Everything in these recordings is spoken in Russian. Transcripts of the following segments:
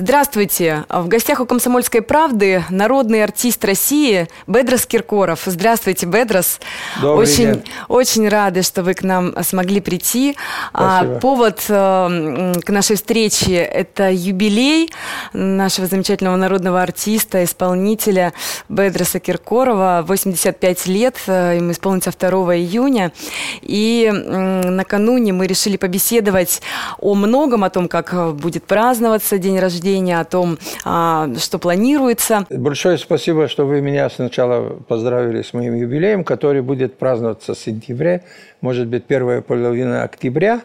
Здравствуйте. В гостях у «Комсомольской правды» народный артист России Бедрос Киркоров. Здравствуйте, Бедрос. Добрый очень, день. очень рады, что вы к нам смогли прийти. А, Спасибо. повод э, к нашей встрече – это юбилей нашего замечательного народного артиста, исполнителя Бедроса Киркорова. 85 лет, э, ему исполнится 2 июня. И накануне мы решили побеседовать о многом, о том, как будет праздноваться день рождения, о том, а, что планируется. Большое спасибо, что вы меня сначала поздравили с моим юбилеем, который будет праздноваться в сентябре, может быть, первая половина октября,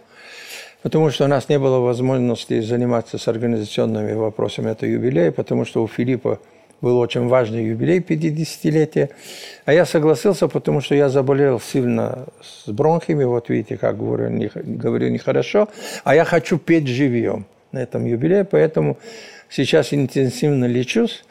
потому что у нас не было возможности заниматься с организационными вопросами этого юбилея, потому что у Филиппа был очень важный юбилей 50-летия. А я согласился, потому что я заболел сильно с бронхами, вот видите, как говорю, не, говорю нехорошо, а я хочу петь живьем на этом юбилее, поэтому сейчас интенсивно лечусь.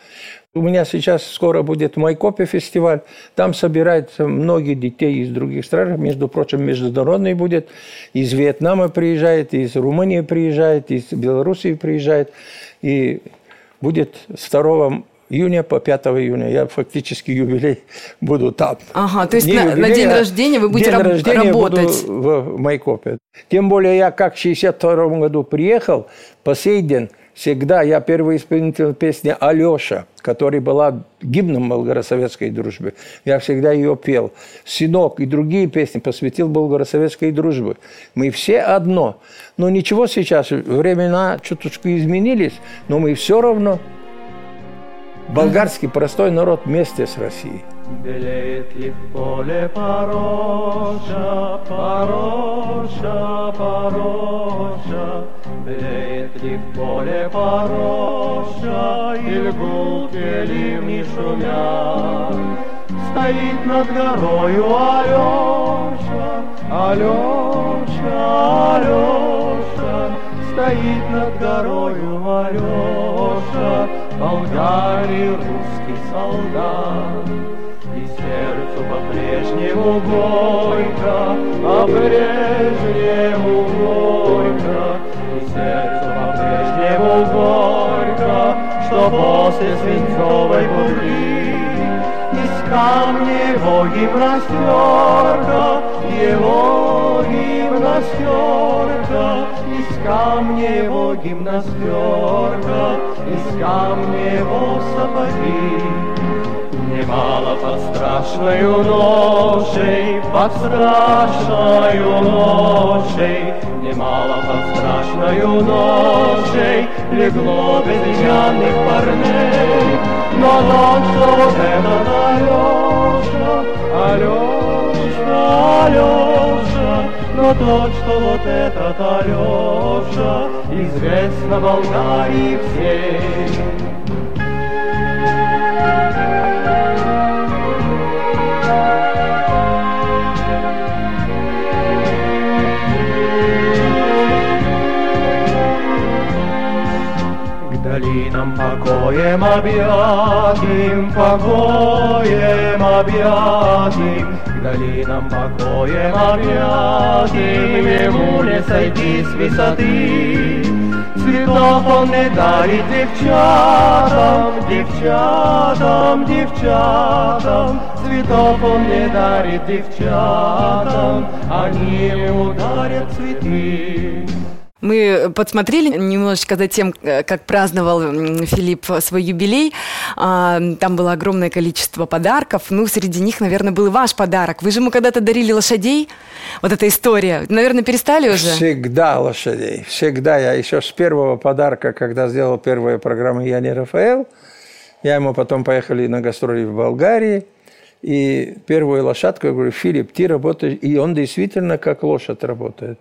У меня сейчас скоро будет Майкопе фестиваль. Там собираются многие детей из других стран. Между прочим, международный будет. Из Вьетнама приезжает, из Румынии приезжает, из Белоруссии приезжает. И будет с 2 июня по 5 июня. Я фактически юбилей буду там. Ага, то есть Не на- на юбилей, день а рождения вы будете день раб- рождения работать. буду в Майкопе. Тем более я как в 62 году приехал, по сей день всегда я первый исполнитель песни «Алеша», которая была гимном болгаро-советской дружбы. Я всегда ее пел. «Синок» и другие песни посвятил болгаро-советской дружбе. Мы все одно. Но ничего сейчас, времена чуточку изменились, но мы все равно болгарский простой народ вместе с Россией. Белеет ли в поле пороша, пороша, пороша, Белеет ли в поле пороша, И льгулки ливни шумят. Стоит над горою Алеша, Алеша, Алеша, Стоит над горою Алеша, Болгарий русский солдат. И сердцу по-прежнему горько, по-прежнему горько, И сердцу по-прежнему горько, Что после свинцовой пули Из камня его гимнастерка, Его гимнастерка, Из камня его гимнастерка, Из камня его сапоги. Немало под страшною ношей, под страшною ношей, немало под страшною ношей легло безымянных парней. Но что вот этот Алеша, Алеша, Алеша, но тот, что вот этот Алеша, известно Болгарии всей. Долинам покоем объятым, покоем объятым, К долинам покоем объятым, Ему не сойти с высоты. Цветов он не дарит девчатам, девчатам, девчатам, Цветов он не дарит девчатам, Они ему дарят цветы. Мы подсмотрели немножечко за тем, э, как праздновал Филипп свой юбилей. А, Там было огромное количество подарков. Ну, среди них, наверное, был и ваш подарок. Вы же ему когда-то дарили лошадей. Вот эта история. Наверное, перестали уже? Всегда лошадей. Всегда. Я еще с первого подарка, когда сделал первую программу «Я не Рафаэл», я ему потом поехали на гастроли в Болгарии, и первую лошадку, я говорю, Филипп, ты работаешь, и он действительно как лошадь работает.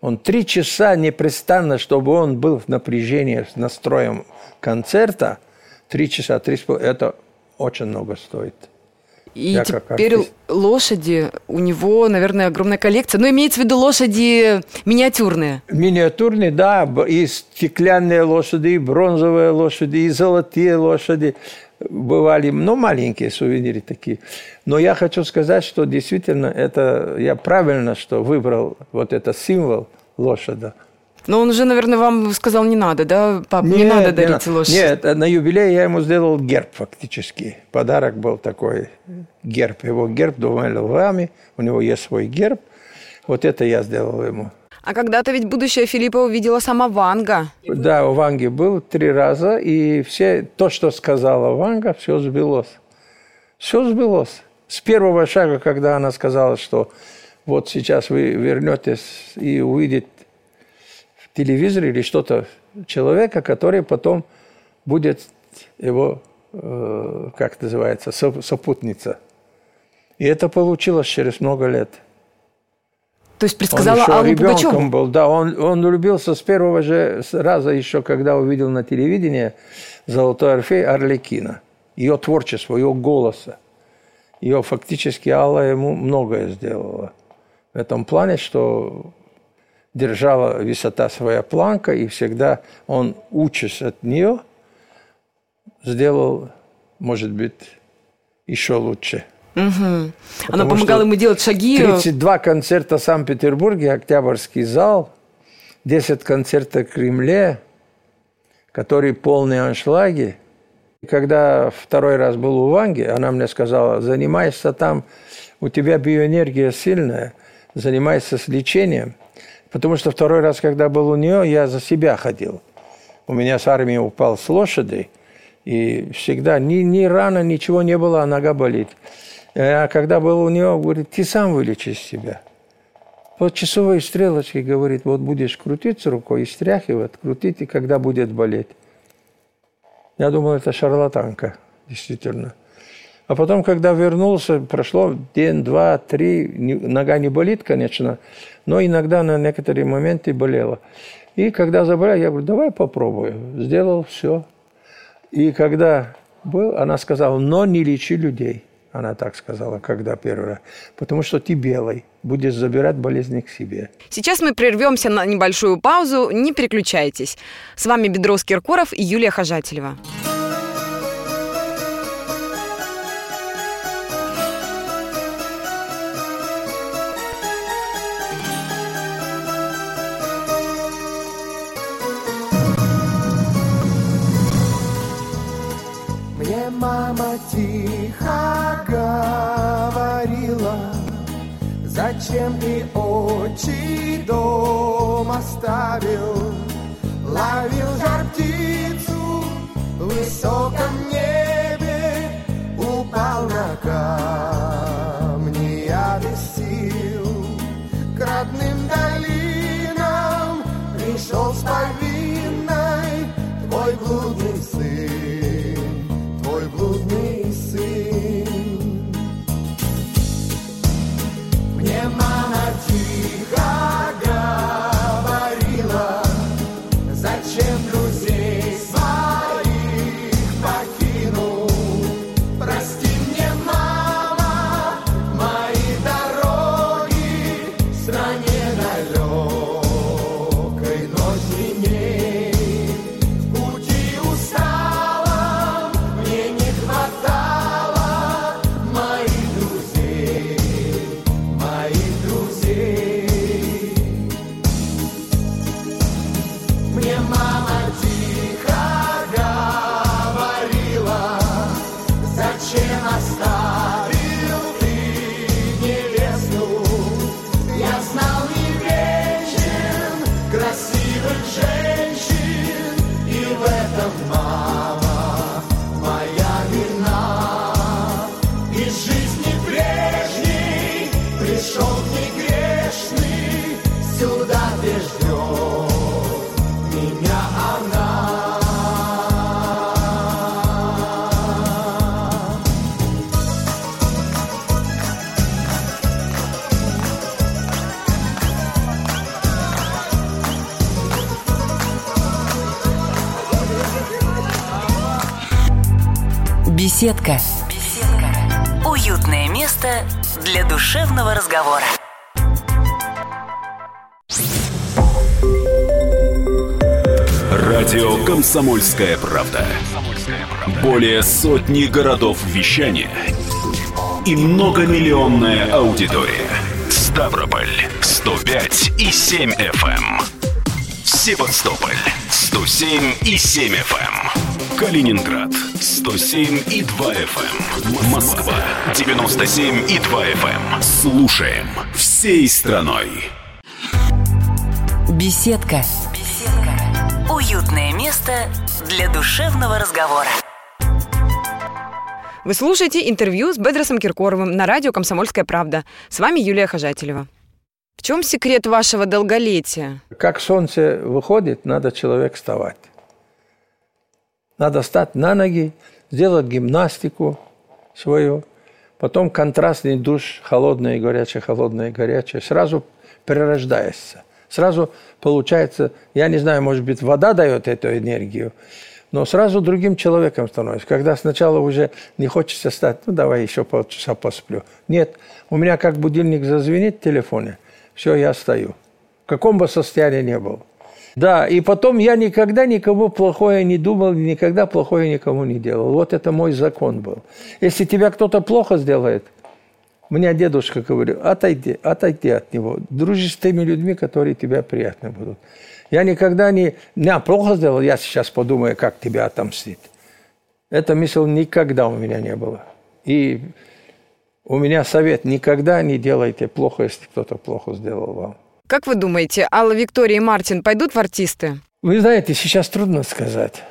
Он три часа непрестанно, чтобы он был в напряжении с настроем концерта, три часа, три с пол- это очень много стоит. И я теперь лошади, у него, наверное, огромная коллекция. Но имеется в виду лошади миниатюрные. Миниатюрные, да, и стеклянные лошади, и бронзовые лошади, и золотые лошади бывали, ну, маленькие сувениры такие. Но я хочу сказать, что действительно это я правильно, что выбрал вот этот символ лошади. Но он уже, наверное, вам сказал, не надо, да, пап, нет, не надо дарить не лошадь. Нет, на юбилей я ему сделал герб фактически. Подарок был такой герб. Его герб двумя львами, у него есть свой герб. Вот это я сделал ему. А когда-то ведь будущее Филиппа увидела сама Ванга. Да, у Ванги был три раза, и все то, что сказала Ванга, все сбылось. Все сбылось. С первого шага, когда она сказала, что вот сейчас вы вернетесь и увидите в телевизоре или что-то человека, который потом будет его, э, как называется, сопутница. И это получилось через много лет – то есть предсказала он Аллу ребенком Пугачеву? был, да. Он, он влюбился с первого же раза еще, когда увидел на телевидении «Золотой Орфей» Орликина. Ее творчество, ее голоса. Ее фактически Алла ему многое сделала. В этом плане, что держала высота своя планка, и всегда он, учась от нее, сделал, может быть, еще лучше – Угу. Она помогала ему делать шаги. 32 концерта в Санкт-Петербурге, Октябрьский зал, 10 концертов в Кремле, которые полные аншлаги. И когда второй раз был у Ванги, она мне сказала, занимайся там, у тебя биоэнергия сильная, занимайся с лечением. Потому что второй раз, когда был у нее, я за себя ходил. У меня с армии упал с лошади, и всегда ни, ни рана, ничего не было, а нога болит. А когда был у него, говорит, ты сам вылечишь себя. Вот часовой стрелочки говорит, вот будешь крутиться рукой и стряхивать, крутить, и когда будет болеть. Я думал, это шарлатанка, действительно. А потом, когда вернулся, прошло день, два, три, нога не болит, конечно, но иногда на некоторые моменты болела. И когда заболел, я говорю, давай попробую. Сделал все. И когда был, она сказала, но не лечи людей. Она так сказала, когда первый раз. Потому что ты белый, будешь забирать болезни к себе. Сейчас мы прервемся на небольшую паузу. Не переключайтесь. С вами Бедрос Киркоров и Юлия Хожателева. Зачем ты очи дом оставил, Ловил жар птицу в высоком Беседка. Беседка. Уютное место для душевного разговора. Радио «Комсомольская правда». Более сотни городов вещания и многомиллионная аудитория. Ставрополь 105 и 7 FM. эм. Севастополь 107 и 7 FM. эм. Калининград 107 и 2 FM. Москва 97 и 2 FM. Слушаем всей страной. Беседка. Беседка. Уютное место для душевного разговора. Вы слушаете интервью с Бедросом Киркоровым на радио «Комсомольская правда». С вами Юлия Хожателева. В чем секрет вашего долголетия? Как солнце выходит, надо человек вставать. Надо встать на ноги, сделать гимнастику свою, потом контрастный душ, холодное и горячее, холодное и горячее, сразу перерождаешься. Сразу получается, я не знаю, может быть, вода дает эту энергию, но сразу другим человеком становишься. Когда сначала уже не хочется стать, ну давай еще полчаса посплю. Нет, у меня как будильник зазвенит в телефоне, все, я стою. В каком бы состоянии не был. Да, и потом я никогда никому плохое не думал, никогда плохое никому не делал. Вот это мой закон был. Если тебя кто-то плохо сделает, мне дедушка говорил, отойди, отойди от него. Дружи с теми людьми, которые тебе приятны будут. Я никогда не... Меня плохо сделал, я сейчас подумаю, как тебя отомстить. Эта мысль никогда у меня не было. И у меня совет, никогда не делайте плохо, если кто-то плохо сделал вам. Как вы думаете, Алла Виктория и Мартин пойдут в артисты? Вы знаете, сейчас трудно сказать.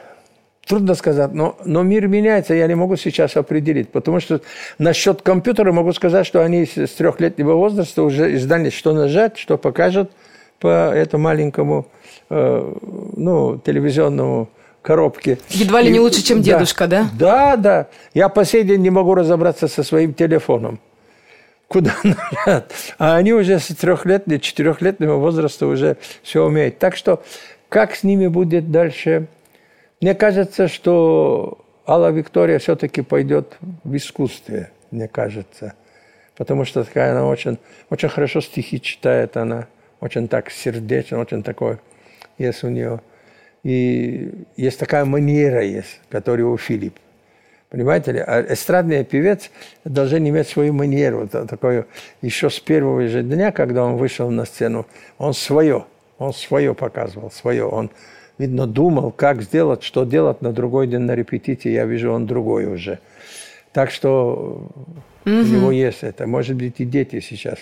Трудно сказать, но, но мир меняется, я не могу сейчас определить. Потому что насчет компьютера могу сказать, что они с трехлетнего возраста уже знали, что нажать, что покажет по этому маленькому э, ну, телевизионному коробке. Едва ли не лучше, чем дедушка, да? Да, да. Я по сей день не могу разобраться со своим телефоном. Куда нажать? А они уже с трехлетнего, четырехлетнего возраста уже все умеют. Так что как с ними будет дальше? Мне кажется, что Алла Виктория все-таки пойдет в искусстве, мне кажется. Потому что такая она очень, очень хорошо стихи читает, она очень так сердечно, очень такой есть у нее. И есть такая манера есть, которая у Филипп. Понимаете ли? А эстрадный певец должен иметь свою манеру. Такое, еще с первого же дня, когда он вышел на сцену, он свое, он свое показывал, свое. Он, видно, думал, как сделать, что делать на другой день на репетиции. Я вижу, он другой уже. Так что у него есть это. Может быть, и дети сейчас.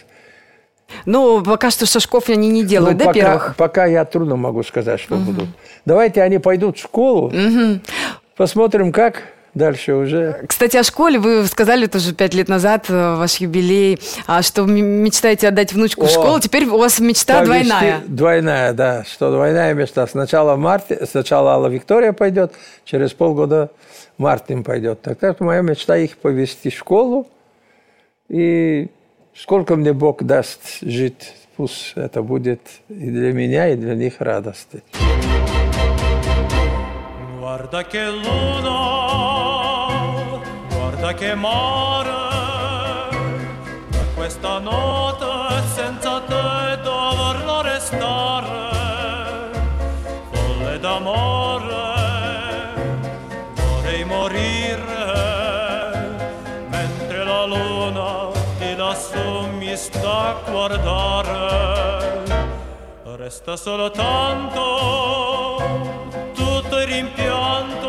Ну, пока что шажков они не делают, Ну, да, пока, первых? пока я трудно могу сказать, что будут. Давайте они пойдут в школу, посмотрим, как дальше уже. Кстати, о школе вы сказали тоже пять лет назад, э, ваш юбилей, а, что мечтаете отдать внучку в О, школу. Теперь у вас мечта Повести- двойная. Двойная, да. Что двойная мечта. Сначала Марти, сначала Алла Виктория пойдет, через полгода Мартин пойдет. Так так моя мечта их повести в школу. И сколько мне Бог даст жить, пусть это будет и для меня, и для них радости. Guarda che mare, questa notte a guardare. Resta soltanto tutto il rimpianto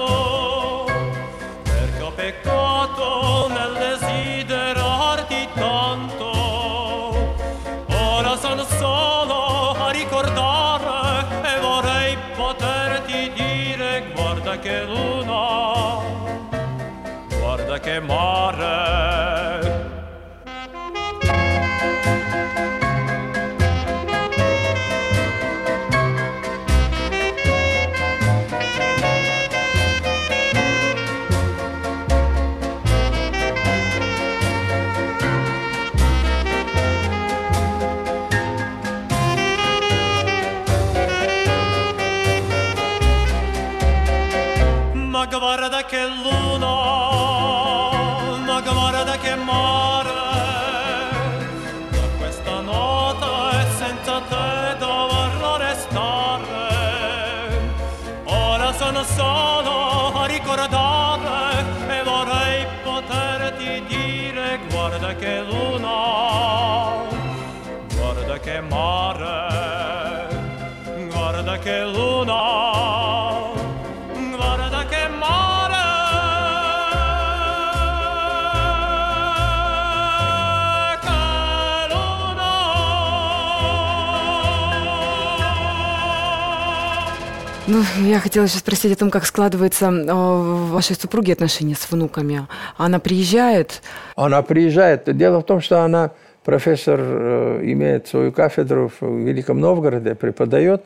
Ну, я хотела сейчас спросить о том, как складываются э, вашей супруги отношения с внуками. Она приезжает, Она приезжает. Дело в том, что она профессор, э, имеет свою кафедру в Великом Новгороде, преподает,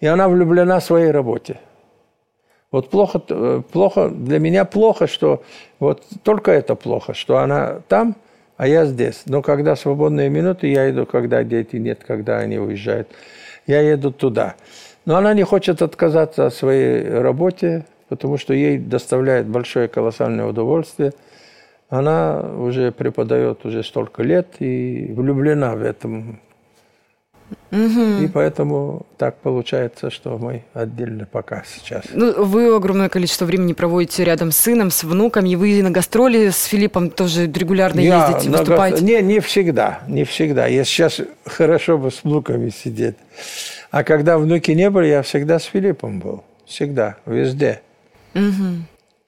и она влюблена в своей работе. Вот плохо, э, плохо, для меня плохо, что вот только это плохо, что она там, а я здесь. Но когда свободные минуты, я иду, когда дети нет, когда они уезжают, я еду туда. Но она не хочет отказаться от своей работе, потому что ей доставляет большое колоссальное удовольствие. Она уже преподает уже столько лет и влюблена в этом. И поэтому так получается, что мы отдельно пока сейчас. ну, вы огромное количество времени проводите рядом с сыном, с внуками, и вы на гастроли с Филиппом тоже регулярно ездите, на выступаете. Не, не всегда, не всегда. Я сейчас хорошо бы с внуками сидеть. А когда внуки не были, я всегда с Филиппом был. Всегда, везде.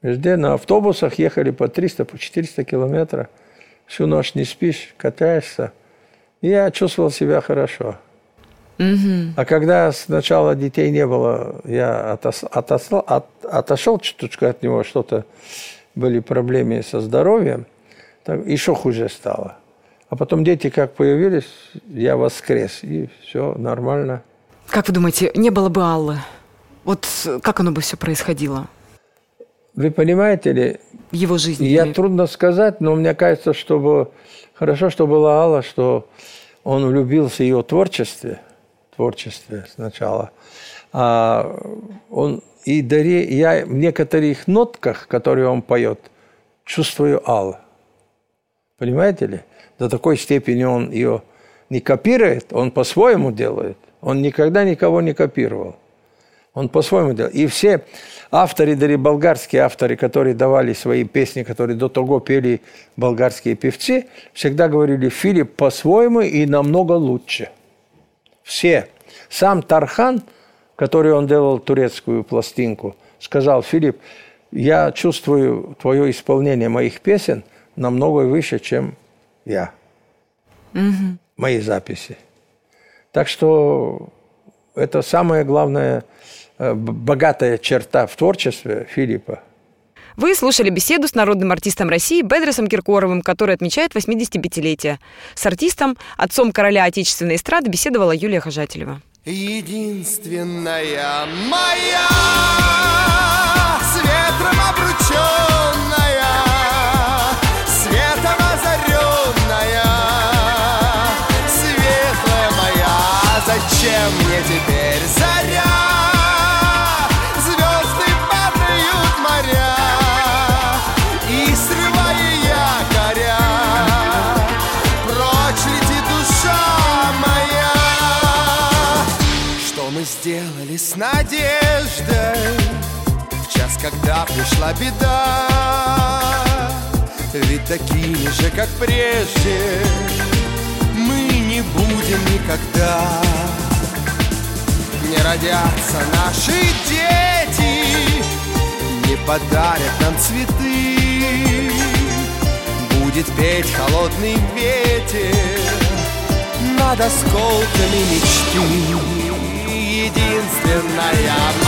Везде на автобусах ехали по 300, по 400 километров. Всю ночь не спишь, катаешься. И я чувствовал себя хорошо. А когда сначала детей не было, я отос- отослал- от- отошел чуточку от него, что-то были проблемы со здоровьем, так еще хуже стало. А потом дети как появились, я воскрес, и все нормально. Как вы думаете, не было бы Аллы? Вот как оно бы все происходило Вы понимаете ли, его жизни? я Или- трудно сказать, но мне кажется, чтобы хорошо, что была Алла, что он влюбился в ее творчестве, творчестве сначала. А он и даре, я в некоторых нотках, которые он поет, чувствую Аллу. Понимаете ли? До такой степени он ее не копирует, он по-своему делает. Он никогда никого не копировал. Он по-своему делал. И все авторы, даже болгарские авторы, которые давали свои песни, которые до того пели болгарские певцы, всегда говорили, Филипп по-своему и намного лучше. Все. Сам Тархан, который он делал турецкую пластинку, сказал, Филипп, я чувствую твое исполнение моих песен намного выше, чем я. Мои записи. Так что это самая главная э, богатая черта в творчестве Филиппа. Вы слушали беседу с народным артистом России Бедросом Киркоровым, который отмечает 85-летие. С артистом, отцом короля отечественной эстрады, беседовала Юлия Хожателева. Единственная моя С ветром обрученная Светом озаренная Светлая моя Зачем мне теперь мы сделали с надеждой В час, когда пришла беда. Ведь такими же, как прежде Мы не будем никогда. Не родятся наши дети Не подарят нам цветы. Будет петь холодный ветер над осколками мечты Единственная